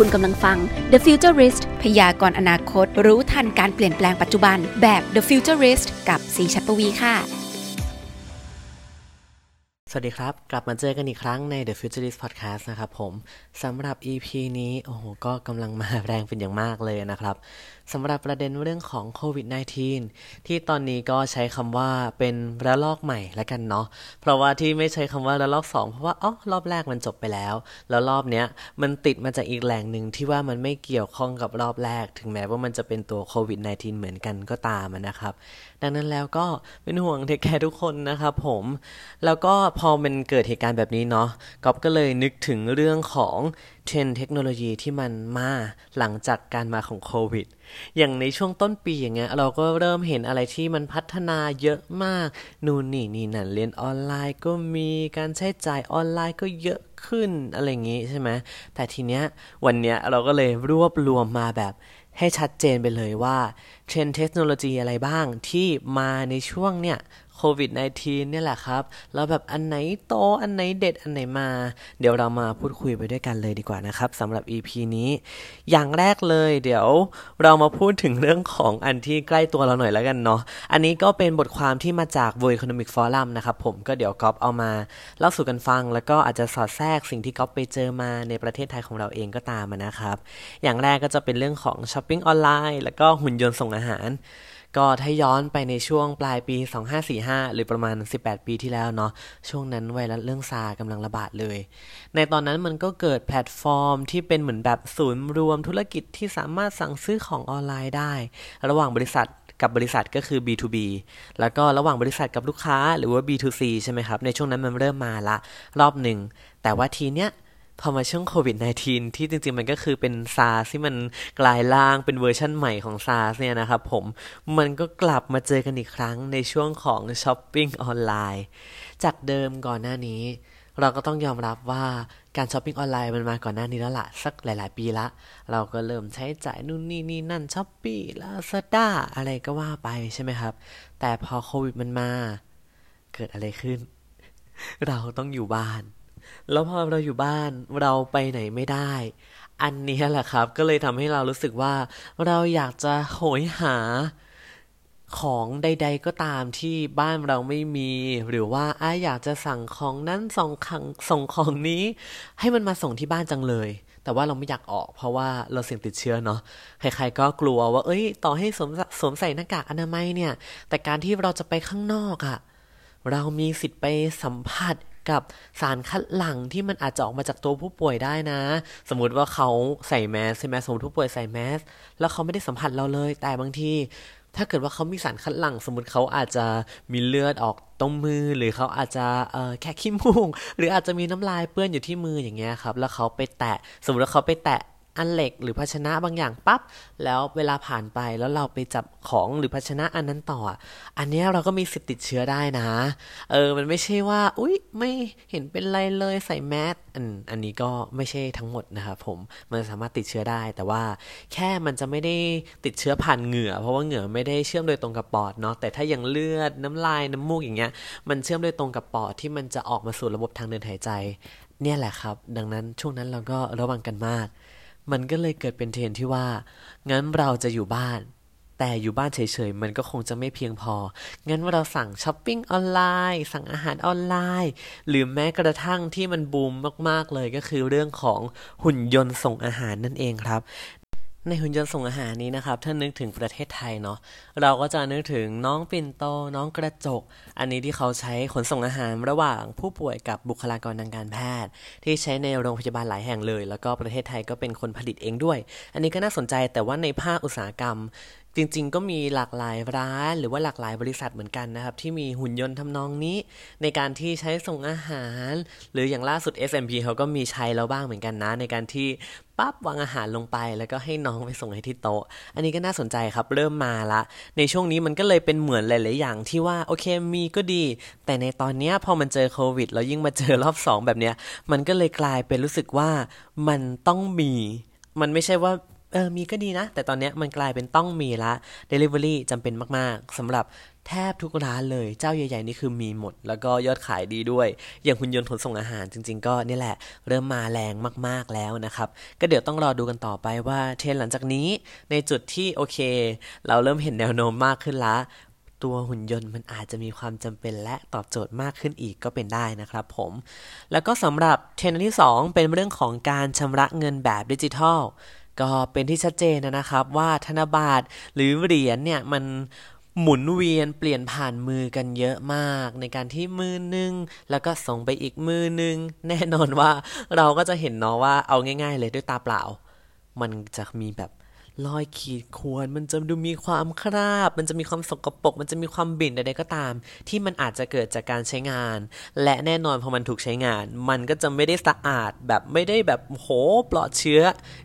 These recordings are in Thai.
คุณกำลังฟัง The Futurist พยากรณ์อนาคต รู้ทันการเปลี่ยนแปลงปัจจุบัน แบบ The Futurist กับสีชัดปวีค่ะ สวัสดีครับ กลับมาเจอกันอีกครั้งใน The Futurist Podcast นะครับผมสำหรับ EP นี้ โอ้โห ก็กำลังมาแรงเป็นอย่างมากเลยนะครับ สำหรับประเด็นเรื่องของโควิด -19 ที่ตอนนี้ก็ใช้คำว่าเป็นระลอกใหม่แล้วกันเนาะ เพราะว่าที่ไม่ใช้คำว่าระลอก 2 เพราะว่าอ๋อรอบแรกมันจบไปแล้ว แล้วรอบเนี้ยมันติดมาจากอีกแหล่งหนึ่งที่ว่ามันไม่เกี่ยวข้องกับรอบแรก ถึงแม้ว่ามันจะเป็นตัวโควิด -19 เหมือนกันก็ตามนะครับ ดังนั้นแล้วก็เป็นห่วง take care ทุกคนนะครับผม แล้วก็พอมันเกิดเหตุการณ์แบบนี้เนาะก๊อฟก็เลยนึกถึงเรื่องของ เทรนด์เทคโนโลยีที่มันมาหลังจากการมาของโควิด อย่างในช่วงต้นปีอย่างเงี้ยเราก็เริ่มเห็นอะไรที่มันพัฒนาเยอะมาก นู่นนี่นี่นั่นเรียนออนไลน์ก็มีการใช้จ่ายออนไลน์ก็เยอะขึ้นอะไรอย่างงี้ใช่ไหมแต่ทีเนี้ยวันเนี้ยเราก็เลยรวบรวมมาแบบให้ชัดเจนไปเลยว่าเทรนเทคโนโลยีอะไรบ้างที่มาในช่วงเนี้ย โควิด -19 เนี่ยแหละครับ แล้วแบบอันไหนโตอันไหนเด็ดอันไหนมา เดี๋ยวเรามาพูดคุยไปด้วยกันเลยดีกว่านะครับสำหรับ EP นี้ อย่างแรกเลย เดี๋ยวเรามาพูดถึงเรื่องของอันที่ใกล้ตัวเราหน่อยแล้วกันเนาะอันนี้ก็เป็นบทความที่มาจาก World Economic Forum นะครับผมก็เดี๋ยวก๊อฟเอามาเล่าสู่กันฟัง แล้วก็อาจจะสอดแทรกสิ่งที่ก๊อฟไปเจอมาในประเทศไทยของเราเองก็ตามนะครับ อย่างแรกก็จะเป็นเรื่องของช้อปปิ้งออนไลน์แล้วก็หุ่นยนต์ส่งอาหาร ก็ถ้าย้อนไปในช่วงปลายปี 2545 หรือประมาณ 18 ปีที่แล้วเนาะ ช่วงนั้นไวรัสโรคซาร์สกำลังระบาดเลย ในตอนนั้นมันก็เกิดแพลตฟอร์มที่เป็นเหมือนแบบศูนย์รวมธุรกิจที่สามารถสั่งซื้อของออนไลน์ได้ ระหว่างบริษัทกับบริษัทก็คือ B2B แล้วก็ระหว่างบริษัทกับลูกค้าหรือว่า B2C ใช่ไหมครับ ในช่วงนั้นมันเริ่มมาละ รอบหนึ่ง แต่ว่าทีเนี้ย พอมาช่วงโควิด -19 ที่จริง ๆ มันก็คือเป็นซาร์สที่มันกลายร่างเป็นเวอร์ชั่นใหม่ของซาร์สเนี่ยนะครับผมมันก็กลับมาเจอกันอีกครั้งในช่วงของช้อปปิ้งออนไลน์จากเดิมก่อนหน้านี้ เราก็ต้องยอมรับว่าการช้อปปิ้งออนไลน์มันมาก่อนหน้านี้แล้วล่ะ สักหลาย ๆ ปีละ เราก็เริ่มใช้จ่ายนู่นนี่นี่นั่นช้อปปี้ลาซาด้าอะไรก็ว่าไปใช่ไหมครับ แต่พอโควิดมันมา เกิดอะไรขึ้น เราต้องอยู่บ้าน แล้วพอเราอยู่บ้านเราไปไหนไม่ได้ อันนี้แหละครับ ก็เลยทำให้เรารู้สึกว่า เราอยากจะโหยหาของใด ๆ ก็ตามที่บ้านเราไม่มี หรือว่าอ้อยากจะสั่งของนั้นส่งของส่งของนี้ ให้มันมาส่งที่บ้านจังเลย แต่ว่าเราไม่อยากออก เพราะว่าเราเสี่ยงติดเชื้อเนาะใครๆก็กลัวว่า เอ้ย ต่อให้สวมสวมใส่หน้ากากอนามัยเนี่ย แต่การที่เราจะไปข้างนอกอะเรามีสิทธิ์ไปสัมผัส กับสารคัดหลั่งที่มันอาจจะออกมาจากตัวผู้ป่วยได้นะ สมมติว่าเขาใส่แมสใช่ไหมสมมติผู้ป่วยใส่แมส แล้วเขาไม่ได้สัมผัสเราเลย แต่บางทีถ้าเกิดว่าเขามีสารคัดหลั่ง สมมติเขาอาจจะมีเลือดออกตรงมือ หรือเขาอาจจะเออแค่ขี้มูกหรืออาจจะมีน้ำลายเปื้อนอยู่ที่มืออย่างเงี้ยครับ แล้วเขาไปแตะ สมมติว่าเขาไปแตะ อันเหล็กหรือภาชนะบางอย่างปับ๊บแล้วเวลาผ่านไปแล้วเราไปจับของหรือภาชนะอันนั้นต่อ อันนี้เราก็มีสิทธิ์ติดเชื้อได้นะ เออมันไม่ใช่ว่า อุ๊ย ไม่เห็นเป็นไรเลยใส่แมสอันอันนี้ก็ไม่ใช่ทั้งหมดนะครับผมมันสามารถติดเชื้อได้ แต่ว่าแค่มันจะไม่ได้ติดเชื้อผ่านเหงื่อ เพราะว่าเหงื่อไม่ได้เชื่อมโดยตรงกับปอดเนาะแต่ถ้าอย่างเลือดน้ำลายน้ำมูกอย่างเงี้ยมันเชื่อมโดยตรงกับปอดที่มันจะออกมาสู่ระบบทางเดินหายใจ เนี่ยแหละครับ ดังนั้นช่วงนั้นเราก็ระวังกันมาก มันก็เลยเกิดเป็นเทรนที่ว่า งั้นเราจะอยู่บ้าน แต่อยู่บ้านเฉยๆ มันก็คงจะไม่เพียงพอ งั้นว่าเราสั่งช้อปปิ้งออนไลน์ สั่งอาหารออนไลน์ หรือแม้กระทั่งที่มันบูมมากๆเลยก็คือเรื่องของหุ่นยนต์ส่งอาหารนั่นเองครับ ในหุ่นยนต์ส่งอาหารนี้นะครับ ถ้านึกถึงประเทศไทยเนาะเราก็จะนึกถึงน้องปิ่นโต น้องกระจก อันนี้ที่เขาใช้ขนส่งอาหารระหว่างผู้ป่วยกับบุคลากรทางการแพทย์ ที่ใช้ในโรงพยาบาลหลายแห่งเลย แล้วก็ประเทศไทยก็เป็นคนผลิตเองด้วย อันนี้ก็น่าสนใจแต่ว่าในภาคอุตสาหกรรม จริงๆ ก็มีหลากหลายร้านหรือว่าหลากหลายบริษัทเหมือนกันนะครับ ที่มีหุ่นยนต์ทำนองนี้ ในการที่ใช้ส่งอาหาร หรืออย่างล่าสุด SMP เขาก็มีใช้แล้วบ้างเหมือนกันนะ ในการที่ปั๊บวางอาหารลงไปแล้วก็ให้น้องไปส่งให้ที่โต๊ะ อันนี้ก็น่าสนใจครับเริ่มมาละ ในช่วงนี้มันก็เลยเป็นเหมือนหลาย ๆ อย่างที่ว่าโอเคมีก็ดี แต่ในตอนนี้พอมันเจอโควิดแล้วยิ่งมาเจอรอบ 2 แบบเนี้ย มันก็เลยกลายเป็นรู้สึกว่ามันต้องมี มันไม่ใช่ว่า ออมีก็ดีนะ แต่ตอนนี้มันกลายเป็นต้องมีละ Delivery จำเป็นมาก ๆสำหรับแทบทุกร้านเลยเจ้าใหญ่ ๆ นี่คือมีหมด แล้วก็ยอดขายดีด้วย อย่างหุ่นยนต์ขนส่งอาหารจริง ๆ ก็นี่แหละ เริ่มมาแรงมากๆแล้วนะครับ ก็เดี๋ยวต้องรอดูกันต่อไปว่าเทรนหลังจากนี้ในจุดที่โอเค เราเริ่มเห็นแนวโน้มมากขึ้นละตัวหุ่นยนต์มันอาจจะมีความจำเป็นและตอบโจทย์มากขึ้นอีกก็เป็นได้นะครับผม แล้วก็สำหรับเทรนด์ที่ 2 เป็นเรื่องของการชำระเงินแบบดิจิทัล ก็เป็นที่ชัดเจนนะครับว่าธนบัตรหรือเหรียญเนี่ยมันหมุนเวียนเปลี่ยนผ่านมือกันเยอะมาก ในการที่มือนึง แล้วก็ส่งไปอีกมือนึง แน่นอนว่าเราก็จะเห็นเนาะว่าเอาง่าย ๆ เลยด้วยตาเปล่า มันจะมีแบบ รอยขีดข่วนมันจะดูมีความคราบ มันจะมีความสกปรกมันจะมีความบิ่นใดๆก็ตาม ที่มันอาจจะเกิดจากการใช้งาน และแน่นอนพอมันถูกใช้งาน มันก็จะไม่ได้สะอาดแบบไม่ได้แบบโหปลอดเชื้อ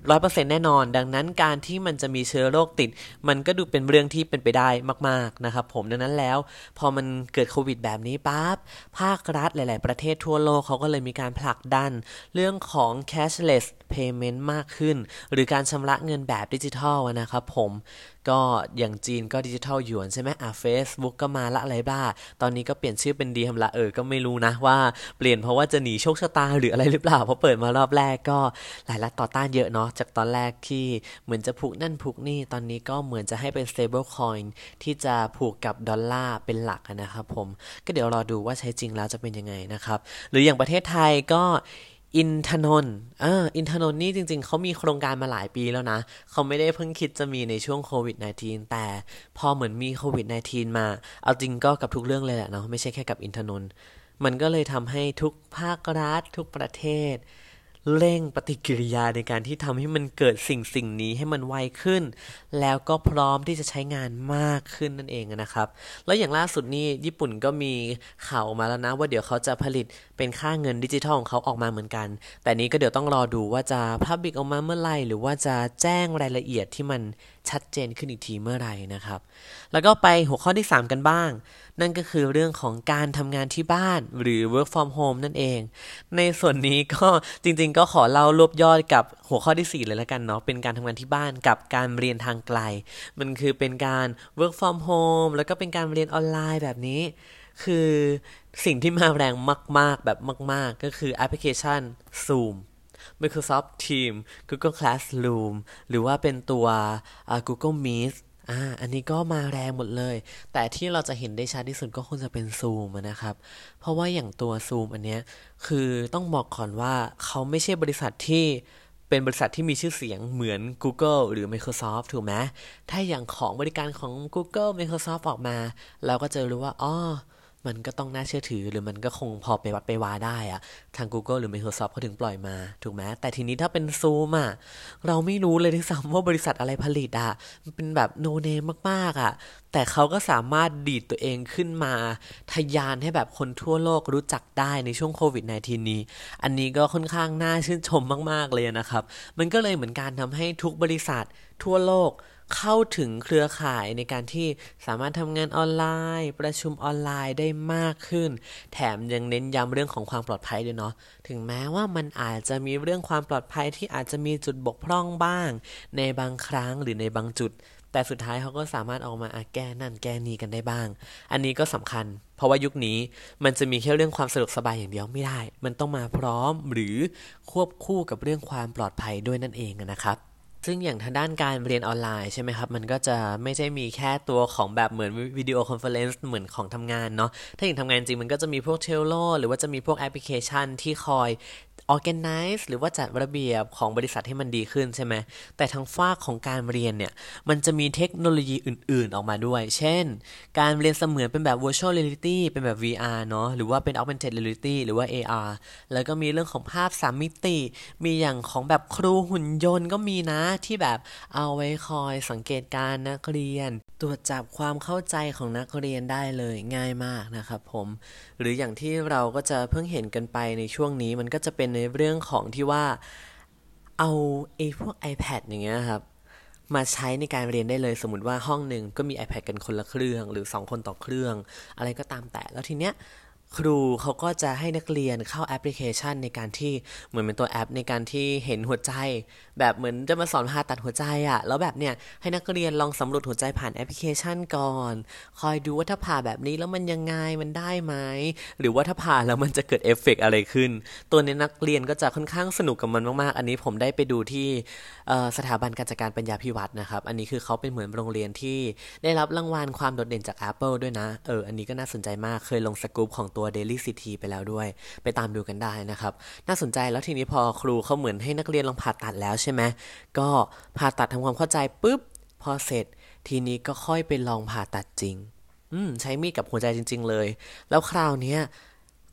ร้อยเปอร์เซ็นต์แน่นอน ดังนั้นการที่มันจะมีเชื้อโรคติด มันก็ดูเป็นเรื่องที่เป็นไปได้มาก ๆนะครับผมดังนั้นแล้ว พอมันเกิดโควิดแบบนี้ปั๊บภาครัฐหลาย ๆ ประเทศทั่วโลกเขาก็เลยมีการผลักดัน เรื่องของ cashless payment มากขึ้น หรือการชำระเงินแบบดิจิทัลนะครับผมก็อย่างจีนก็ดิจิทัลหยวนใช่ไหมอะเฟซบุ๊กก็มาละ Libra ตอนนี้ก็เปลี่ยนชื่อเป็น Diem ละเออ ก็ไม่รู้นะว่าเปลี่ยนเพราะว่าจะหนีโชคชะตาหรืออะไรหรือเปล่า เพราะเปิดมารอบแรกก็หลายรัฐต่อต้านเยอะเนาะ จากตอนแรกที่เหมือนจะผูกนั่นผูกนี่ ตอนนี้ก็เหมือนจะให้เป็น stable coin ที่จะผูกกับดอลลาร์เป็นหลักนะครับผม ก็เดี๋ยวรอดูว่าใช้จริงแล้วจะเป็นยังไงนะครับ หรืออย่างประเทศไทยก็ อินทนนท์เอออินทนนท์นี่จริง ๆ เขามีโครงการมาหลายปีแล้วนะ เขาไม่ได้เพิ่งคิดจะมีในช่วงโควิด -19 แต่พอเหมือนมีโควิด -19 มา เอาจริงก็กับทุกเรื่องเลยแหละเนาะ ไม่ใช่แค่กับอินทนนท์ มันก็เลยทำให้ทุกภาครัฐทุกประเทศ เร่งปฏิกิริยาในการที่ทำให้มันเกิดสิ่งสิ่งนี้ให้มันไวขึ้น แล้วก็พร้อมที่จะใช้งานมากขึ้นนั่นเองนะครับ แล้วอย่างล่าสุดนี่ญี่ปุ่นก็มีข่าวออกมาแล้วนะ ว่าเดี๋ยวเขาจะผลิตเป็นค่าเงินดิจิทัลของเขาออกมาเหมือนกัน แต่นี้ก็เดี๋ยวต้องรอดูว่าจะพับบิกออกมาเมื่อไหร่หรือว่าจะแจ้งรายละเอียดที่มันชัดเจนขึ้นอีกทีเมื่อไหร่นะครับ แล้วก็ไปหัวข้อที่ 3 กันบ้าง นั่นก็คือเรื่องของการทำงานที่บ้านหรือ work from home นั่นเอง ในส่วนนี้ก็จริงๆก็ขอเล่ารวบยอดกับหัวข้อที่ 4 เลยล้วกันเนาะเป็นการทำงานที่บ้านกับการเรียนทางไกล มันคือเป็นการ work from home แล้วก็เป็นการเรียนออนไลน์แบบนี้ คือสิ่งที่มาแรงมาก ๆ แบบมาก ๆ ก็คือแอปพลิเคชัน Zoom Microsoft Teams Google Classroom หรือว่าเป็นตัว Google Meet อ่า อันนี้ก็มาแรงหมดเลย แต่ที่เราจะเห็นได้ชัดที่สุดก็คงจะเป็นซูมนะครับ เพราะว่าอย่างตัวซูมอันเนี้ย คือต้องบอกก่อนว่าเขาไม่ใช่บริษัทที่เป็นบริษัทที่มีชื่อเสียงเหมือน Google หรือ Microsoft ถูกไหมถ้าอย่างของบริการของ Google Microsoft ออกมา เราก็จะรู้ว่าอ๋อ มันก็ต้องน่าเชื่อถือหรือมันก็คงพอไปวัดไปวาได้อะทาง Google หรือ Microsoft เขาถึงปล่อยมา ถูกไหมแต่ทีนี้ถ้าเป็น Zoom อะเราไม่รู้เลยที่ซ้ำว่าบริษัทอะไรผลิตอะมันเป็นแบบโนเนมมากๆอะแต่เขาก็สามารถดีดตัวเองขึ้นมาทยานให้แบบคนทั่วโลกรู้จักได้ในช่วงโควิด -19 นี้ อันนี้ก็ค่อนข้างน่าชื่นชมมาก ๆ เลยนะครับ มันก็เลยเหมือนการทำให้ทุกบริษัททั่วโลก เข้าถึงเครือข่ายในการที่สามารถทำงานออนไลน์ ประชุมออนไลน์ได้มากขึ้น แถมยังเน้นย้ำเรื่องของความปลอดภัยด้วยเนาะถึงแม้ว่ามันอาจจะมีเรื่องความปลอดภัยที่อาจจะมีจุดบกพร่องบ้าง ในบางครั้งหรือในบางจุด แต่สุดท้ายเขาก็สามารถออกมาแก้นั่นแก้นี้กันได้บ้าง อันนี้ก็สำคัญ เพราะว่ายุคนี้มันจะมีแค่เรื่องความสะดวกสบายอย่างเดียวไม่ได้ มันต้องมาพร้อมหรือควบคู่กับเรื่องความปลอดภัยด้วยนั่นเองนะครับ ซึ่งอย่างทางด้านการเรียนออนไลน์ใช่ไหมครับ มันก็จะไม่ใช่มีแค่ตัวของแบบเหมือน video conference เหมือนของทำงานเนาะถ้าอย่างทำงานจริงมันก็จะมีพวก Trello หรือว่าจะมีพวกแอปพลิเคชันที่คอย organize หรือว่าจัดระเบียบของบริษัทให้มันดีขึ้นใช่ไหม แต่ทางฝั่งของการเรียนเนี่ย มันจะมีเทคโนโลยีอื่น ๆ ออกมาด้วย เช่น การเรียนเสมือนเป็นแบบ virtual reality เป็นแบบ VR เนาะ หรือว่าเป็น augmented reality หรือว่า AR แล้วก็มีเรื่องของภาพสามมิติ มีอย่างของแบบครูหุ่นยนต์ก็มีนะ ที่แบบเอาไว้คอยสังเกตการนักเรียน ตรวจจับความเข้าใจของนักเรียนได้เลยง่ายมากนะครับผม หรืออย่างที่เราก็จะเพิ่งเห็นกันไปในช่วงนี้มันก็จะเป็นในเรื่องของที่ว่าเอาไอ้พวก iPad อย่างเงี้ยครับ มาใช้ในการเรียนได้เลยสมมติว่าห้องหนึ่งก็มี iPad กันคนละเครื่อง หรือ 2 คนต่อเครื่อง อะไรก็ตามแต่แล้วทีเนี้ย ครูเขาก็จะให้นักเรียนเข้าแอปพลิเคชันในการที่เหมือนเป็นตัวแอปในการที่เห็นหัวใจ แบบเหมือนจะมาสอนผ่าตัดหัวใจอะ่ะ แล้วแบบเนี้ยให้นักเรียนลองสำรวจหัวใจผ่านแอปพลิเคชันก่อน คอยดูว่าถ้าผ่าแบบนี้แล้วมันยังไงมันได้ไหมหรือว่าถ้าผ่าแล้วมันจะเกิดเอฟเฟกอะไรขึ้น ตัวนี้นักเรียนก็จะค่อนข้างสนุกกับมันมากๆ อันนี้ผมได้ไปดูที่สถาบันการจัดการปัญญาภิวัฒน์นะครับ อันนี้คือเขาเป็นเหมือนโรงเรียนที่ได้รับรางวัลความโดดเด่นจาก Apple ด้วยนะเอออันนี้ก็น่าสนใจมากเคยลงสกู๊ปของตัว Daily City ไปแล้วด้วย ไปตามดูกันได้นะครับ น่าสนใจแล้วทีนี้พอครูเขาเหมือนให้นักเรียนลองผ่าตัดแล้วใช่ไหมก็ผ่าตัดทำความเข้าใจปุ๊บพอเสร็จ ทีนี้ก็ค่อยไปลองผ่าตัดจริง อืมใช้มีดกับหัวใจจริง ๆ เลย แล้วคราวนี้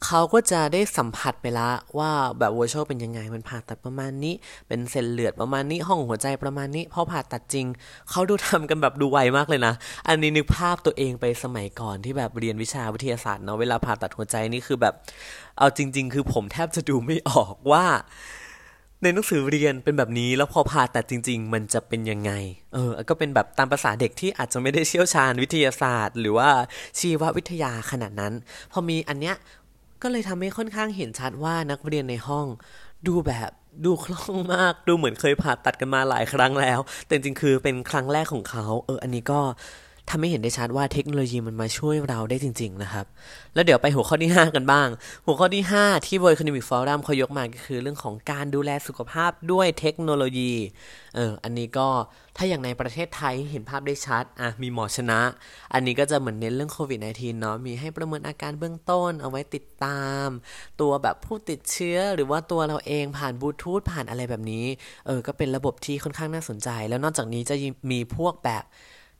เขาก็จะได้สัมผัสไปละว่าแบบวอร์ชวลเป็นยังไง มันผ่าตัดประมาณนี้ เป็นเส้นเลือดประมาณนี้ ห้องหัวใจประมาณนี้ พอผ่าตัดจริง เขาดูทำกันแบบดูไวมากเลยนะ อันนี้นึกภาพตัวเองไปสมัยก่อนที่แบบเรียนวิชาวิทยาศาสตร์เนาะ เวลาผ่าตัดหัวใจนี่คือแบบ เอาจริง ๆ คือผมแทบจะดูไม่ออกว่า ในหนังสือเรียนเป็นแบบนี้ แล้วพอผ่าตัดจริง ๆ มันจะเป็นยังไง เออ ก็เป็นแบบตามภาษาเด็กที่อาจจะไม่ได้เชี่ยวชาญวิทยาศาสตร์ หรือว่าชีววิทยาขนาดนั้น พอมีอันเนี้ย ก็เลยทำให้ค่อนข้างเห็นชัดว่านักเรียนในห้อง ดูแบบดูคล่องมากดูเหมือนเคยผ่าตัดกันมาหลายครั้งแล้ว แต่จริงคือเป็นครั้งแรกของเขา เออ อันนี้ก็ ทำให้เห็นได้ชัดว่าเทคโนโลยีมันมาช่วยเราได้จริง ๆ นะครับ แล้วเดี๋ยวไปหัวข้อที่ 5 กันบ้าง หัวข้อที่ 5 ที่ World Economic Forum เขายกมาก็คือเรื่องของการดูแลสุขภาพด้วยเทคโนโลยีเอออันนี้ก็ถ้าอย่างในประเทศไทยเห็นภาพได้ชัดอะมีหมอชนะ อันนี้ก็จะเหมือนเน้นเรื่องโควิด -19 เนาะมีให้ประเมินอาการเบื้องต้นเอาไว้ติดตาม ตัวแบบผู้ติดเชื้อหรือว่าตัวเราเองผ่านบลูทูธผ่านอะไรแบบนี้เออก็เป็นระบบที่ค่อนข้างน่าสนใจ แล้วนอกจากนี้จะมีพวกแบบ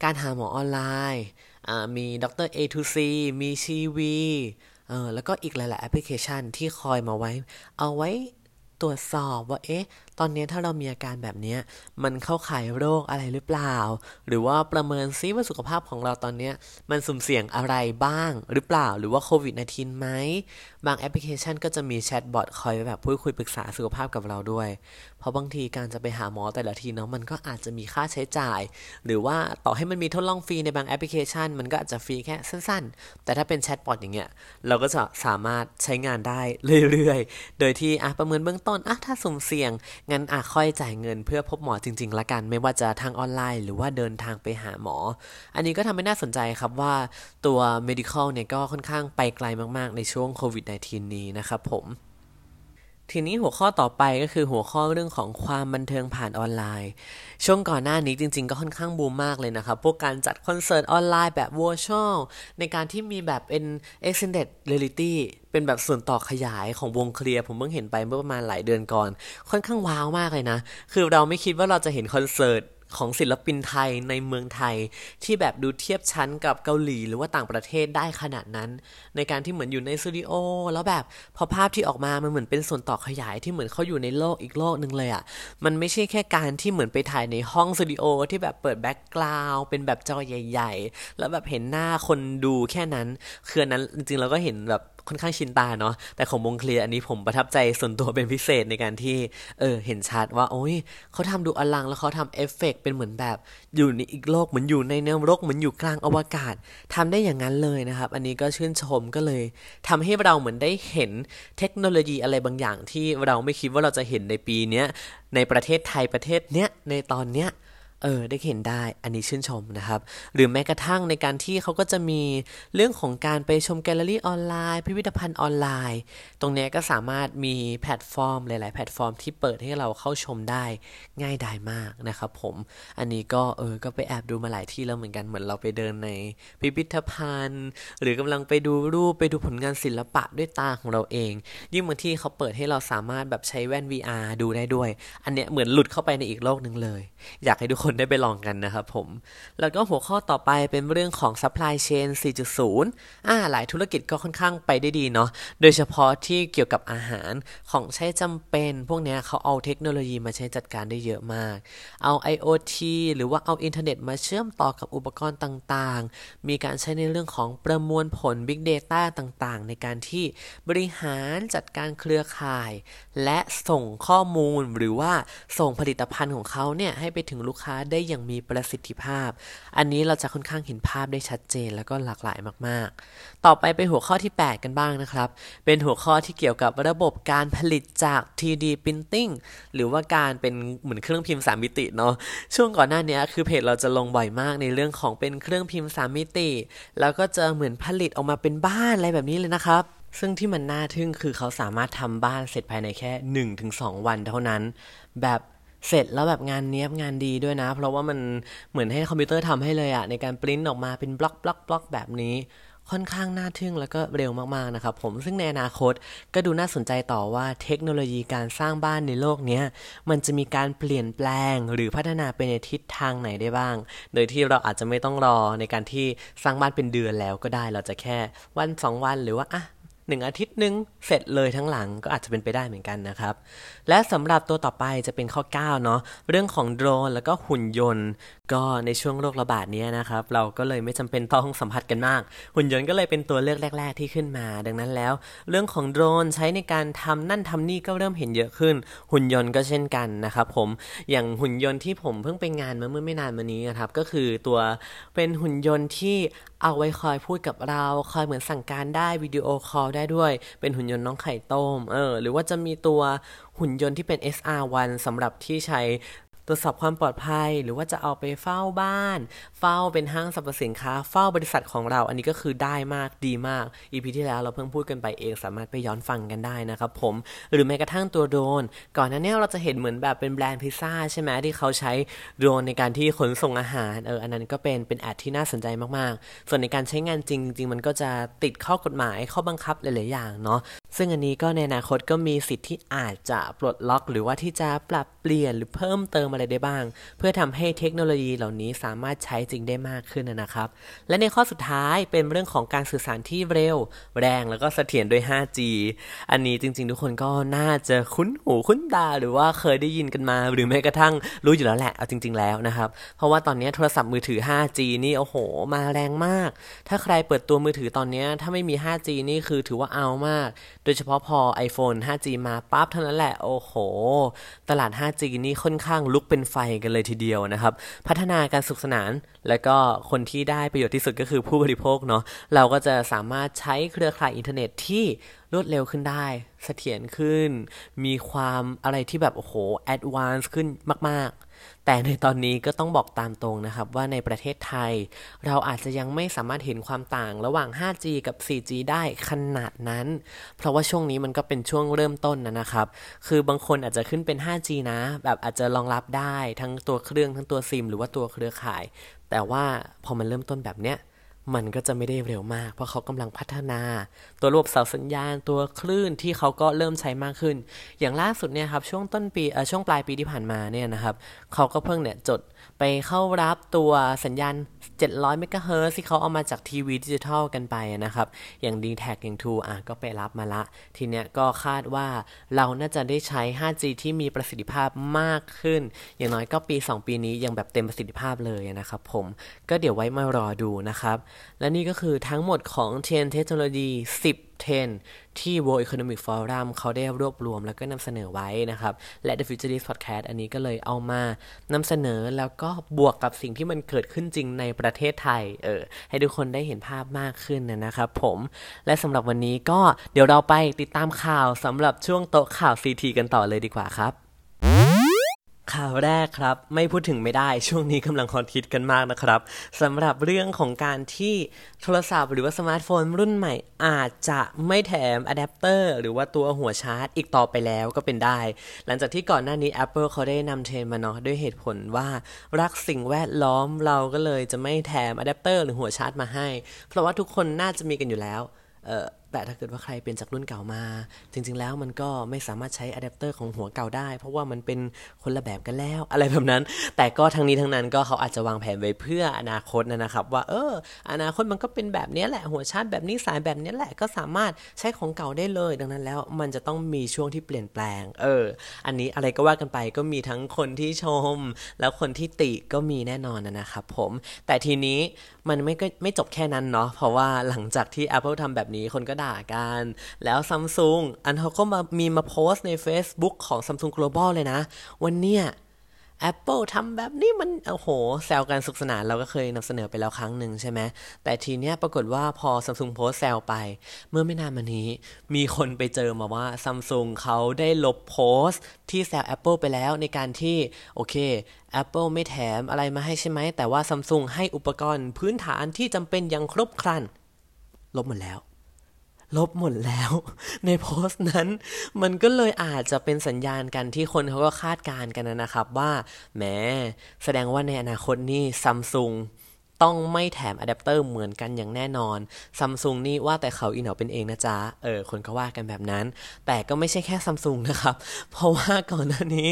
การหาหมอออนไลน์มี Doctor A to Z มี Chiiwii เออแล้วก็อีกหลาย ๆ แอปพลิเคชันที่คอยมาไว้ เอาไว้ตรวจสอบว่าเอ๊ะ ตอนนี้ถ้าเรามีอาการแบบนี้มันเข้าข่ายโรคอะไรหรือเปล่า หรือว่าประเมินซิว่าสุขภาพของเราตอนนี้มันสุ่มเสี่ยงอะไรบ้างหรือเปล่า หรือว่าโควิด -19 ไหม บางแอปพลิเคชันก็จะมีแชทบอทคอยแบบพูดคุยปรึกษาสุขภาพกับเราด้วย เพราะบางทีการจะไปหาหมอแต่ละทีเนาะมันก็อาจจะมีค่าใช้จ่าย หรือว่าต่อให้มันมีทดลองฟรีในบางแอปพลิเคชัน มันก็อาจจะฟรีแค่สั้น ๆ แต่ถ้าเป็นแชทบอทอย่างเงี้ยเราก็จะสามารถใช้งานได้เรื่อยๆ โดยที่อะประเมินเบื้องต้นอะถ้าสุ่มเสี่ยงงั้นอะค่อยจ่ายเงินเพื่อพบหมอจริง ๆ ละกัน ไม่ว่าจะทางออนไลน์ หรือว่าเดินทางไปหาหมอ อันนี้ก็ทำให้น่าสนใจครับว่าตัว medical เนี่ยก็ค่อนข้างไปไกลมาก ๆ ในช่วงโควิด -19 นี้นะครับผม ทีนี้หัวข้อต่อไปก็คือหัวข้อเรื่องของความบันเทิงผ่านออนไลน์ ช่วงก่อนหน้านี้จริง ๆ ก็ค่อนข้างบูมมากเลยนะครับ พวกการจัดคอนเสิร์ตออนไลน์แบบ virtual ในการที่มีแบบเป็น extended reality เป็นแบบส่วนต่อขยายของวงเคลียร์ผมเพิ่งเห็นไปเมื่อประมาณหลายเดือนก่อน ค่อนข้างว้าวมากเลยนะ คือเราไม่คิดว่าเราจะเห็นคอนเสิร์ต ของศิลปินไทยในเมืองไทย ที่แบบดูเทียบชั้นกับเกาหลีหรือว่าต่างประเทศได้ขนาดนั้น ในการที่เหมือนอยู่ในสตูดิโอแล้วแบบพอภาพที่ออกมามันเหมือนเป็นส่วนต่อขยายที่เหมือนเขาอยู่ในโลกอีกโลกหนึ่งเลยอะ่ะมันไม่ใช่แค่การที่เหมือนไปถ่ายในห้องสตูดิโอที่แบบเปิด background เป็นแบบจอใหญ่ ๆ แล้วแบบเห็นหน้าคนดูแค่นั้นคือนั้นจริงๆเราก็เห็นแบบ ค่อนข้างชินตาเนาะแต่ของวง Klear อันนี้ผมประทับใจส่วนตัวเป็นพิเศษในการที่เออเห็นชัดว่า โอ้ยเขาทำดูอลังแล้วเขาทำเอฟเฟกเป็นเหมือนแบบอยู่ในอีกโลกเหมือนอยู่ในแนวโลกเหมือนอยู่กลางอวกาศทำได้อย่างนั้นเลยนะครับ อันนี้ก็ชื่นชมก็เลยทำให้เราเหมือนได้เห็นเทคโนโลยีอะไรบางอย่างที่เราไม่คิดว่าเราจะเห็นในปีนี้ในประเทศไทยประเทศเนี้ยในตอนเนี้ย เออได้เห็นได้อันนี้ชื่นชมนะครับ หรือแม้กระทั่งในการที่เขาก็จะมีเรื่องของการไปชมแกลเลอรี่ออนไลน์ พิพิธภัณฑ์ออนไลน์ ตรงนี้ก็สามารถมีแพลตฟอร์ม หลาย ๆ แพลตฟอร์มที่เปิดให้เราเข้าชมได้ง่ายดายมากนะครับผม อันนี้ก็เออก็ไปแอบดูมาหลายที่แล้วเหมือนกันเหมือนเราไปเดินในพิพิธภัณฑ์ หรือกำลังไปดูรูปไปดูผลงานศิลปะด้วยตาของเราเอง ยิ่งบางที่เขาเปิดให้เราสามารถแบบใช้แว่น VR ดูได้ด้วย อันเนี้ยเหมือนหลุดเข้าไปในอีกโลกหนึ่งเลย อยากให้ทุกคนได้ไปลองกันนะครับผม แล้วก็หัวข้อต่อไปเป็นเรื่องของ supply chain 4.0 อ่า หลายธุรกิจก็ค่อนข้างไปได้ดีเนาะ โดยเฉพาะที่เกี่ยวกับอาหารของใช้จำเป็น พวกเนี้ยเขาเอาเทคโนโลยีมาใช้จัดการได้เยอะมาก เอา IoT หรือว่าเอาอินเทอร์เน็ตมาเชื่อมต่อกับอุปกรณ์ต่างๆ มีการใช้ในเรื่องของประมวลผล Big Data ต่างๆ ในการที่บริหารจัดการเครือข่าย และส่งข้อมูลหรือว่าส่งผลิตภัณฑ์ของเขาเนี่ยให้ไปถึงลูกค้าได้อย่างมีประสิทธิภาพ อันนี้เราจะค่อนข้างเห็นภาพได้ชัดเจนแล้วก็หลากหลายมาก ๆ ต่อไปไปหัวข้อที่ 8 กันบ้างนะครับ เป็นหัวข้อที่เกี่ยวกับระบบการผลิตจาก 3D Printing หรือว่าการเป็นเหมือนเครื่องพิมพ์ 3 มิติเนาะช่วงก่อนหน้านี้คือเพจเราจะลงบ่อยมากในเรื่องของเป็นเครื่องพิมพ์ 3 มิติ แล้วก็จะเหมือนผลิตออกมาเป็นบ้านอะไรแบบนี้เลยนะครับซึ่งที่มันน่าทึ่งคือเขาสามารถทำบ้านเสร็จภายในแค่ 1-2 วันเท่านั้น แบบ เสร็จแล้วแบบงานเนี้ยบงานดีด้วยนะ เพราะว่ามันเหมือนให้คอมพิวเตอร์ทำให้เลยอะในการปริ้นออกมาเป็นบล็อกบล็อกบล็อกแบบนี้ ค่อนข้างน่าทึ่งแล้วก็เร็วมากๆนะครับผมซึ่งในอนาคตก็ดูน่าสนใจต่อว่าเทคโนโลยีการสร้างบ้านในโลกนี้มันจะมีการเปลี่ยนแปลงหรือพัฒนาไปในทิศทางไหนได้บ้าง โดยที่เราอาจจะไม่ต้องรอในการที่สร้างบ้านเป็นเดือนแล้วก็ได้เราจะแค่วันสองวันหรือว่าอะ หนึ่งอาทิตย์หนึ่งเสร็จเลยทั้งหลังก็อาจจะเป็นไปได้เหมือนกันนะครับ และสำหรับตัวต่อไปจะเป็นข้อ 9 เนาะเรื่องของโดรนแล้วก็หุ่นยนต์ ก็ในช่วงโรคระบาดนี้นะครับ เราก็เลยไม่จำเป็นต้องสัมผัสกันมาก หุ่นยนต์ก็เลยเป็นตัวเลือกแรก ๆ ที่ขึ้นมา ดังนั้นแล้ว เรื่องของโดรนใช้ในการทำนั่นทำนี่ก็เริ่มเห็นเยอะขึ้น หุ่นยนต์ก็เช่นกันนะครับผมอย่างหุ่นยนต์ที่ผมเพิ่งไปงานเมื่อไม่นานมานี้นะครับ ก็คือตัวเป็นหุ่นยนต์ที่เอาไว้คอยพูดกับเรา คอยเหมือนสั่งการได้วิดีโอคอลได้ด้วย เป็นหุ่นยนต์น้องไข่ต้มเออหรือว่าจะมีตัวหุ่นยนต์ที่เป็น SR1 สำหรับที่ใช้ ตรวจสอบความปลอดภัย หรือว่าจะเอาไปเฝ้าบ้าน เฝ้าเป็นห้างสรรพสินค้า เฝ้าบริษัทของเรา อันนี้ก็คือได้มากดีมาก EP ที่แล้วเราเพิ่งพูดกันไปเองสามารถไปย้อนฟังกันได้นะครับผม หรือแม้กระทั่งตัวโดรนก่อนหน้านี้เราจะเห็นเหมือนแบบเป็นแบรนด์พิซซ่าใช่ไหมที่เขาใช้โดรนในการที่ขนส่งอาหารเอออันนั้นก็เป็นเป็นแอดที่น่าสนใจมากๆ ส่วนในการใช้งานจริงจริงมันก็จะติดข้อกฎหมายข้อบังคับหลายๆอย่างเนาะซึ่งอันนี้ก็ในอนาคตก็มีสิทธิ์ที่อาจจะปลดล็อก หรือว่าที่จะปรับเปลี่ยนหรือเพิ่มเติมอะไรได้บ้าง เพื่อทำให้เทคโนโลยีเหล่านี้สามารถใช้จริงได้มากขึ้นนะครับ และในข้อสุดท้ายเป็นเรื่องของการสื่อสารที่เร็ว แรงแล้วก็เสถียรด้วย 5G อันนี้จริง ๆ ทุกคนก็น่าจะคุ้นหูคุ้นตาหรือว่าเคยได้ยินกันมา หรือแม้กระทั่งรู้อยู่แล้วแหละเอาจริง ๆแล้วนะครับเพราะว่าตอนนี้โทรศัพท์มือถือ 5G นี่โอ้โห มาแรงมาก ถ้าใครเปิดตัวมือถือตอนนี้ถ้าไม่มี 5G นี่คือถือว่าเอามาก ดยเฉพาะพอ iPhone 5G มาปั๊บเท่านั้นแหละ โอ้โห ตลาด 5G นี่ค่อนข้างลุกเป็นไฟกันเลยทีเดียวนะครับ พัฒนาการสุขสนาน แล้วก็คนที่ได้ประโยชน์ที่สุดก็คือผู้บริโภคเนาะ เราก็จะสามารถใช้เครือข่ายอินเทอร์เน็ตที่รวดเร็วขึ้นได้เสถียรขึ้น มีความอะไรที่แบบ โอ้โห advance ขึ้นมาก ๆ แต่ในตอนนี้ก็ต้องบอกตามตรงนะครับว่าในประเทศไทย เราอาจจะยังไม่สามารถเห็นความต่างระหว่าง 5G กับ 4G ได้ขนาดนั้น เพราะว่าช่วงนี้มันก็เป็นช่วงเริ่มต้นนะนะครับ คือบางคนอาจจะขึ้นเป็น 5G นะ แบบอาจจะรองรับได้ทั้งตัวเครื่องทั้งตัวซิม หรือว่าตัวเครือข่าย แต่ว่าพอมันเริ่มต้นแบบเนี้ย มันก็จะไม่ได้เร็วมาก เพราะเขากำลังพัฒนา ตัวระบบเสาสัญญาณตัวคลื่นที่เขาก็เริ่มใช้มากขึ้น อย่างล่าสุดเนี่ยครับช่วงต้นปีเออช่วงปลายปีที่ผ่านมาเนี่ยนะครับเขาก็เพิ่งเนี่ยจดไปเข้ารับตัวสัญญาณ 700 เมกะเฮิรตซ์ที่เขาเอามาจากทีวีดิจิทัลกันไปนะครับ อย่าง d t แทอย่าง True อะก็ไปรับมาละ ทีเนี้ยก็คาดว่าเราน่าจะได้ใช้ 5G ที่มีประสิทธิภาพมากขึ้น อย่างน้อยก็ปี 2 ปีนี้ยังแบบเต็มประสิทธิภาพเลยนะครับผมก็เดี๋ยวไว้มารอดูนะครับและนี่ก็คือทั้งหมดของ TN Technology 10 10ที่ World Economic Forum เขาได้รวบรวมแล้วก็นำเสนอไว้นะครับ และ The Futurist Podcast อันนี้ก็เลยเอามานำเสนอแล้วก็บวกกับสิ่งที่มันเกิดขึ้นจริงในประเทศไทย เออ ให้ทุกคนได้เห็นภาพมากขึ้นนะครับผม และสำหรับวันนี้ก็เดี๋ยวเราไปติดตามข่าวสำหรับช่วงโต๊ะข่าว CT กันต่อเลยดีกว่าครับ ข่าวแรกครับ ไม่พูดถึงไม่ได้ช่วงนี้กำลังฮอตฮิตกันมากนะครับสำหรับเรื่องของการที่โทรศัพท์หรือว่าสมาร์ทโฟนรุ่นใหม่ อาจจะไม่แถมอะแดปเตอร์หรือว่าตัวหัวชาร์จอีกต่อไปแล้วก็เป็นได้ หลังจากที่ก่อนหน้านี้ Apple เขาได้นำเทรนด์มาเนาะด้วยเหตุผลว่ารักสิ่งแวดล้อมเราก็เลยจะไม่แถมอะแดปเตอร์หรือหัวชาร์จมาให้ เพราะว่าทุกคนน่าจะมีกันอยู่แล้วเออแต่ถ้าเกิดว่าใครเป็นจากรุ่นเก่ามา จริง ๆ แล้วมันก็ไม่สามารถใช้อะแดปเตอร์ของหัวเก่าได้ เพราะว่ามันเป็นคนละแบบกันแล้ว อะไรแบบนั้น แต่ก็ทั้งนี้ทั้งนั้นก็เขาอาจจะวางแผนไว้เพื่ออนาคตนะครับ ว่าเออ อนาคตมันก็เป็นแบบนี้แหละ หัวชาร์จแบบนี้สายแบบนี้แหละก็สามารถใช้ของเก่าได้เลย ดังนั้นแล้วมันจะต้องมีช่วงที่เปลี่ยนแปลง เออ อันนี้อะไรก็ว่ากันไปก็มีทั้งคนที่ชม แล้วคนที่ติก็มีแน่นอนนะครับผม แต่ทีนี้มันไม่ก็ไม่จบแค่นั้นเนาะเพราะว่าหลังจากที่ Apple ทำแบบนี้คนก็ด่ากัน แล้วซัมซุงอันเขาก็มามีมาโพสต์ใน Facebook ของ Samsung Global เลยนะ วันเนี้ย Apple ทำแบบนี้มันโอ้โห แซวกันสุขสนานเราก็เคยนำเสนอไปแล้วครั้งหนึ่งใช่ไหม แต่ทีเนี้ยปรากฏว่าพอซัมซุงโพสแซวไป เมื่อไม่นานมานี้ มีคนไปเจอมาว่าซัมซุงเขาได้ลบโพสที่แซว Apple ไปแล้วในการที่ โอเค Apple ไม่แถมอะไรมาให้ใช่ไหม แต่ว่าซัมซุงให้อุปกรณ์พื้นฐานที่จำเป็นอย่างครบครัน ลบหมดแล้ว ลบหมดแล้ว ในโพสต์นั้น มันก็เลยอาจจะเป็นสัญญาณกันที่คนเขาก็คาดการณ์กันนะครับว่าแหมแสดงว่าในอนาคตนี่ซัมซุง ต้องไม่แถมอะแดปเตอร์เหมือนกันอย่างแน่นอนซัมซุงนี่ว่าแต่เขาอินเหนาเป็นเองนะจ๊ะ เออ คนก็ว่ากันแบบนั้น แต่ก็ไม่ใช่แค่ซัมซุงนะครับ เพราะว่าก่อนหน้านี้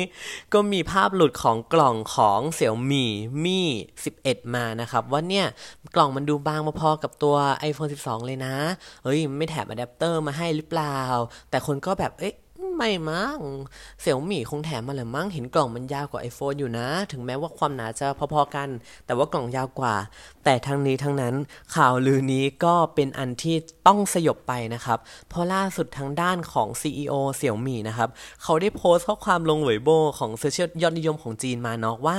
ก็มีภาพหลุดของกล่องของเสี่ยวมี่มี่ 11 มานะครับ ว่าเนี่ยกล่องมันดูบางมาพอกับตัว iPhone 12 เลยนะ เฮ้ย ไม่แถมอะแดปเตอร์มาให้หรือเปล่า แต่คนก็แบบ เอ๊ะ ไม่มั้งเสี่ยวหมี่คงแถมมาเลยมั้งเห็นกล่องมันยาวกว่า iPhone อยู่นะ ถึงแม้ว่าความหนาจะพอๆกัน แต่ว่ากล่องยาวกว่า แต่ทั้งนี้ทั้งนั้นข่าวลือนี้ก็เป็นอันที่ต้องสยบไปนะครับ เพราะล่าสุดทางด้านของ CEO เสี่ยวหมี่นะครับ เขาได้โพสต์ข้อความลงเวยโบของโซเชียลยอดนิยมของจีนมาเนาะว่า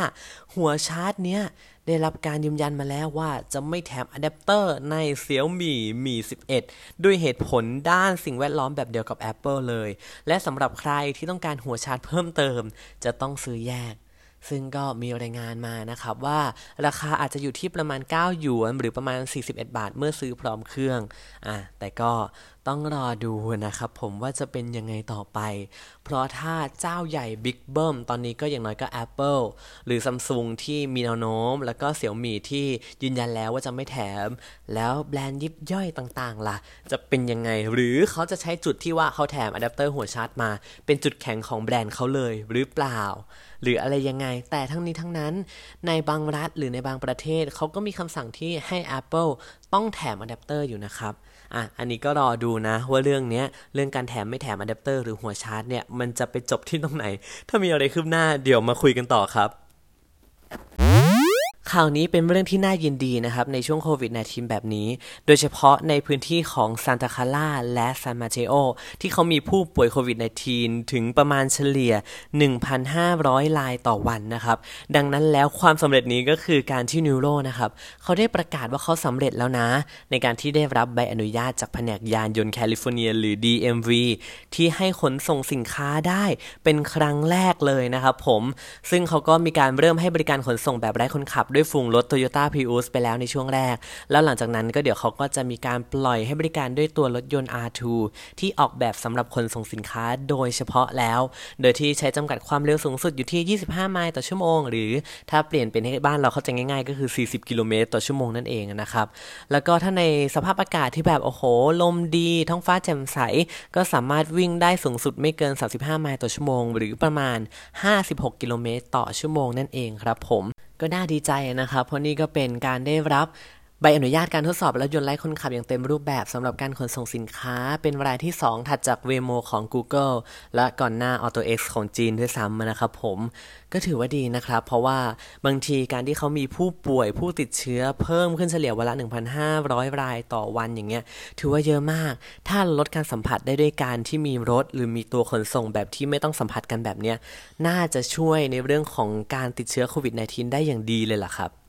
หัวชาร์จเนี้ย ได้รับการยืนยันมาแล้วว่าจะไม่แถมอะแดปเตอร์ในเสี่ยวมีมี 11 ด้วยเหตุผลด้านสิ่งแวดล้อมแบบเดียวกับ Apple เลย และสำหรับใครที่ต้องการหัวชาร์จเพิ่มเติม จะต้องซื้อแยกซึ่งก็มีรายงานมานะครับว่าราคาอาจจะอยู่ที่ประมาณ 9 หยวน หรือประมาณ 41 บาทเมื่อซื้อพร้อมเครื่องอะแต่ก็ ต้องรอดูนะครับผมว่าจะเป็นยังไงต่อไป เพราะถ้าเจ้าใหญ่บิ๊กเบิ้มตอนนี้ก็อย่างน้อยก็ Apple หรือ Samsung ที่มีแนวโน้ม แล้วก็ Xiaomi ที่ยืนยันแล้วว่าจะไม่แถม แล้วแบรนด์ยิบย่อยต่างๆ ล่ะ จะเป็นยังไง หรือเขาจะใช้จุดที่ว่าเขาแถมอะแดปเตอร์หัวชาร์จมา เป็นจุดแข็งของแบรนด์เขาเลยหรือเปล่า หรืออะไรยังไง แต่ทั้งนี้ทั้งนั้น ในบางรัฐหรือในบางประเทศเขาก็มีคำสั่งที่ให้ Apple ต้องแถมอะแดปเตอร์อยู่นะครับ อะอันนี้ก็รอดูนะ ว่าเรื่องนี้เรื่องการแถมไม่แถมอะแดปเตอร์หรือหัวชาร์จเนี่ยมันจะไปจบที่ตรงไหน ถ้ามีอะไรคืบหน้าเดี๋ยวมาคุยกันต่อครับ ข่าวนี้เป็นเรื่องที่น่ายินดีนะครับ ในช่วงโควิด -19 แบบนี้ โดยเฉพาะในพื้นที่ของซานตาคลาร่าและซานมาเทโอที่เขามีผู้ป่วยโควิด -19 ถึงประมาณเฉลี่ย 1,500 รายต่อวันนะครับ ดังนั้นแล้วความสำเร็จนี้ก็คือการที่นิวโรนะครับ เขาได้ประกาศว่าเขาสำเร็จแล้วนะ ในการที่ได้รับใบอนุญาตจากแผนกยานยนต์แคลิฟอร์เนีย หรือ DMV ที่ให้ขนส่งสินค้าได้เป็นครั้งแรกเลยนะครับผม ซึ่งเขาก็มีการเริ่มให้บริการขนส่งแบบไร้คนขับด้วยฟูงรถ Toyota Prius ไปแล้วในช่วงแรก แล้วหลังจากนั้นก็เดี๋ยวเขาก็จะมีการปล่อยให้บริการด้วยตัวรถยนต์ R2 ที่ออกแบบสำหรับคนส่งสินค้าโดยเฉพาะแล้ว โดยที่ใช้จำกัดความเร็วสูงสุดอยู่ที่ 25 ไมล์ต่อชั่วโมง หรือถ้าเปลี่ยนเป็นให้บ้านเราเข้าใจง่ายๆ ก็คือ 40 กิโลเมตรต่อชั่วโมงนั่นเองนะครับแล้วก็ถ้าในสภาพอากาศที่แบบโอ้โหลมดีท้องฟ้าแจ่มใส ก็สามารถวิ่งได้สูงสุดไม่เกิน 35 ไมล์ต่อชั่วโมง หรือประมาณ 56 กิโลเมตรต่อชั่วโมงนั่นเองครับผม ก็น่าดีใจนะครับ เพราะนี่ก็เป็นการได้รับ ใบอนุญาตการทดสอบรถยนต์ไร้คนขับอย่างเต็มรูปแบบสำหรับการขนส่งสินค้า เป็นรายที่ 2 ถัดจาก Waymo ของ Google และก่อนหน้า AutoX ของจีนด้วยซ้ำนะครับผม ก็ถือว่าดีนะครับ เพราะว่าบางทีการที่เขามีผู้ป่วยผู้ติดเชื้อเพิ่มขึ้นเฉลี่ยวันละ 1,500 รายต่อวันอย่างเงี้ย ถือว่าเยอะมาก ถ้าลดการสัมผัสได้ด้วยการที่มีรถ หรือมีตัวขนส่งแบบที่ไม่ต้องสัมผัสกันแบบเนี้ยน่าจะช่วยในเรื่องของการติดเชื้อโควิด -19 ได้อย่างดีเลยล่ะครับ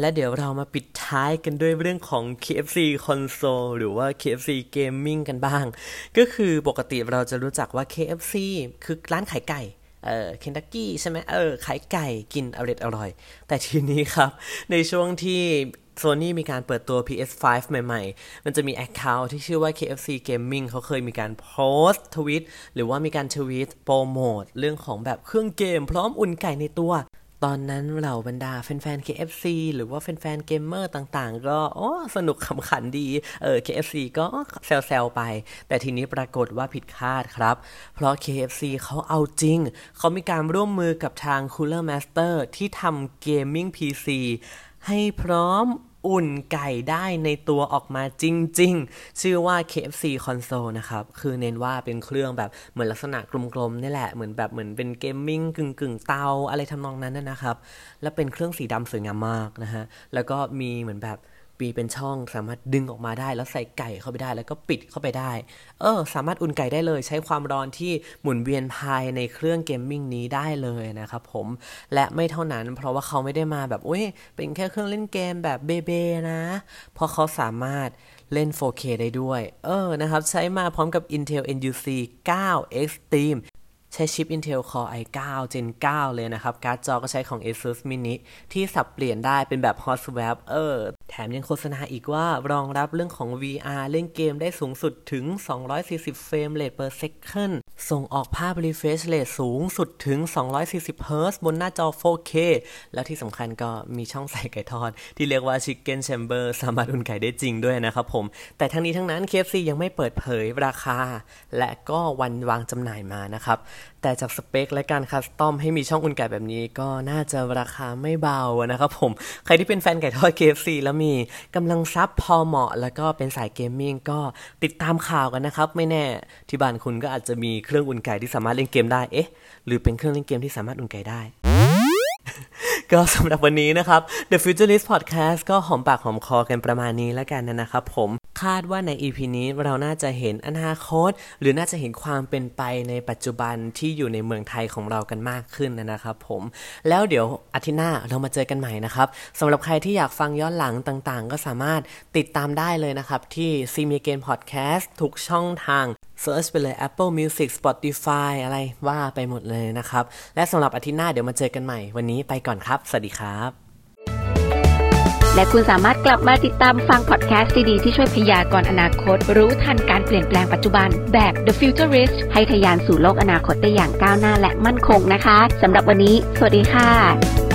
และเดี๋ยวเรามาปิดท้ายกันด้วยเรื่องของ KFC Console หรือว่า KFC Gaming กันบ้าง ก็คือปกติเราจะรู้จักว่า KFC คือร้านขายไก่เออเคนตักกี้ใช่ไหมเออขายไก่กินอร่อยอร่อย แต่ทีนี้ครับ ในช่วงที่โซนี่มีการเปิดตัว PS5 ใหม่ ๆ มันจะมี Account ที่ชื่อว่า KFC Gaming เขาเคยมีการโพสต์ทวิตหรือว่ามีการทวิตโปรโมทเรื่องของแบบเครื่องเกม พร้อมอุ่นไก่ในตัว ตอนนั้นเหล่าบรรดาแฟนๆ KFC หรือว่าแฟนๆ เกมเมอร์ต่างๆ ก็โอ้สนุกขำขันดีเออ KFC ก็แซวๆไป แต่ทีนี้ปรากฏว่าผิดคาดครับ เพราะ KFC เขาเอาจริง เขามีการร่วมมือกับทาง Cooler Master ที่ทำเกมมิ่ง PC ให้พร้อม อุ่นไก่ได้ในตัวออกมาจริง ๆ ชื่อว่า KFC Console นะครับ คือเน้นว่าเป็นเครื่องแบบเหมือนลักษณะกลมๆนี่แหละเหมือนแบบเหมือนเป็น gaming กึ่งๆเตาอะไรทำนองนั้นนะครับ และเป็นเครื่องสีดำสวยงามมากนะฮะแล้วก็มีเหมือนแบบ ปีเป็นช่องสามารถดึงออกมาได้ แล้วใส่ไก่เข้าไปได้ แล้วก็ปิดเข้าไปได้ เออ สามารถอุ่นไก่ได้เลย ใช้ความร้อนที่หมุนเวียนภายในเครื่องเกมมิ่งนี้ได้เลยนะครับผม และไม่เท่านั้นเพราะว่าเขาไม่ได้มาแบบโอ้ยเป็นแค่เครื่องเล่นเกมแบบเบเบนะเพราะเขาสามารถเล่น 4K ได้ด้วย เออ นะครับ ใช้มาพร้อมกับ Intel NUC 9 Extreme ใช้ชิป Intel Core i9 Gen 9 เลยนะครับ การ์ดจอก็ใช้ของ Asus Mini ที่สับเปลี่ยนได้เป็นแบบ Hot Swap เออ แถมยังโฆษณาอีกว่ารองรับเรื่องของ VR เล่นเกมได้สูงสุดถึง 240 เฟรมเรท per second ส่งออกภาพ refresh rate สูงสุดถึง 240 Hz บนหน้าจอ 4K แล้วที่สำคัญก็มีช่องใส่ไก่ทอด ที่เรียกว่า Chicken Chamber สามารถอุ่นไก่ได้จริงด้วยนะครับผม แต่ทั้งนี้ทั้งนั้น KFC ยังไม่เปิดเผยราคา และก็วันวางจำหน่ายมานะครับ แต่จากสเปคและการ custom ให้มีช่องอุ่นไก่แบบนี้ก็น่าจะราคาไม่เบานะครับผม ใครที่เป็นแฟนไก่ทอด KFC แล้วมีกำลังทรัพย์พอเหมาะ แล้วก็เป็นสาย gaming ก็ติดตามข่าวกันนะครับ ไม่แน่ที่บ้านคุณก็อาจจะมีเครื่องอุ่นไก่ที่สามารถเล่นเกมได้เอ๊ะ หรือเป็นเครื่องเล่นเกมที่สามารถอุ่นไก่ได้ ก็สำหรับวันนี้นะครับ The Futurist Podcast ก็หอมปากหอมคอกันประมาณนี้แล้วกันนะครับผมคาดว่าใน EP นี้เราน่าจะเห็นอนาคต หรือน่าจะเห็นความเป็นไปในปัจจุบันที่อยู่ในเมืองไทยของเรากันมากขึ้นนะครับผมแล้วเดี๋ยวอาทิตย์หน้าเรามาเจอกันใหม่นะครับสำหรับใครที่อยากฟังย้อนหลังต่างๆ ก็สามารถติดตามได้เลยนะครับที่ c m ีเก Podcast ทุกช่องทาง Search ไปเลย Apple Music Spotify อะไรว่าไปหมดเลยนะครับ และสำหรับอาทิตย์หน้าเดี๋ยวมาเจอกันใหม่ วันนี้ไปก่อนครับ สวัสดีครับ และคุณสามารถกลับมาติดตามฟังพอดแคสต์ดีๆที่ช่วยพยากรณ์อนาคต รู้ทันการเปลี่ยนแปลงปัจจุบันแบบ The Futurist ให้ทะยานสู่โลกอนาคตได้อย่างก้าวหน้าและมั่นคงนะคะสำหรับวันนี้ สวัสดีค่ะ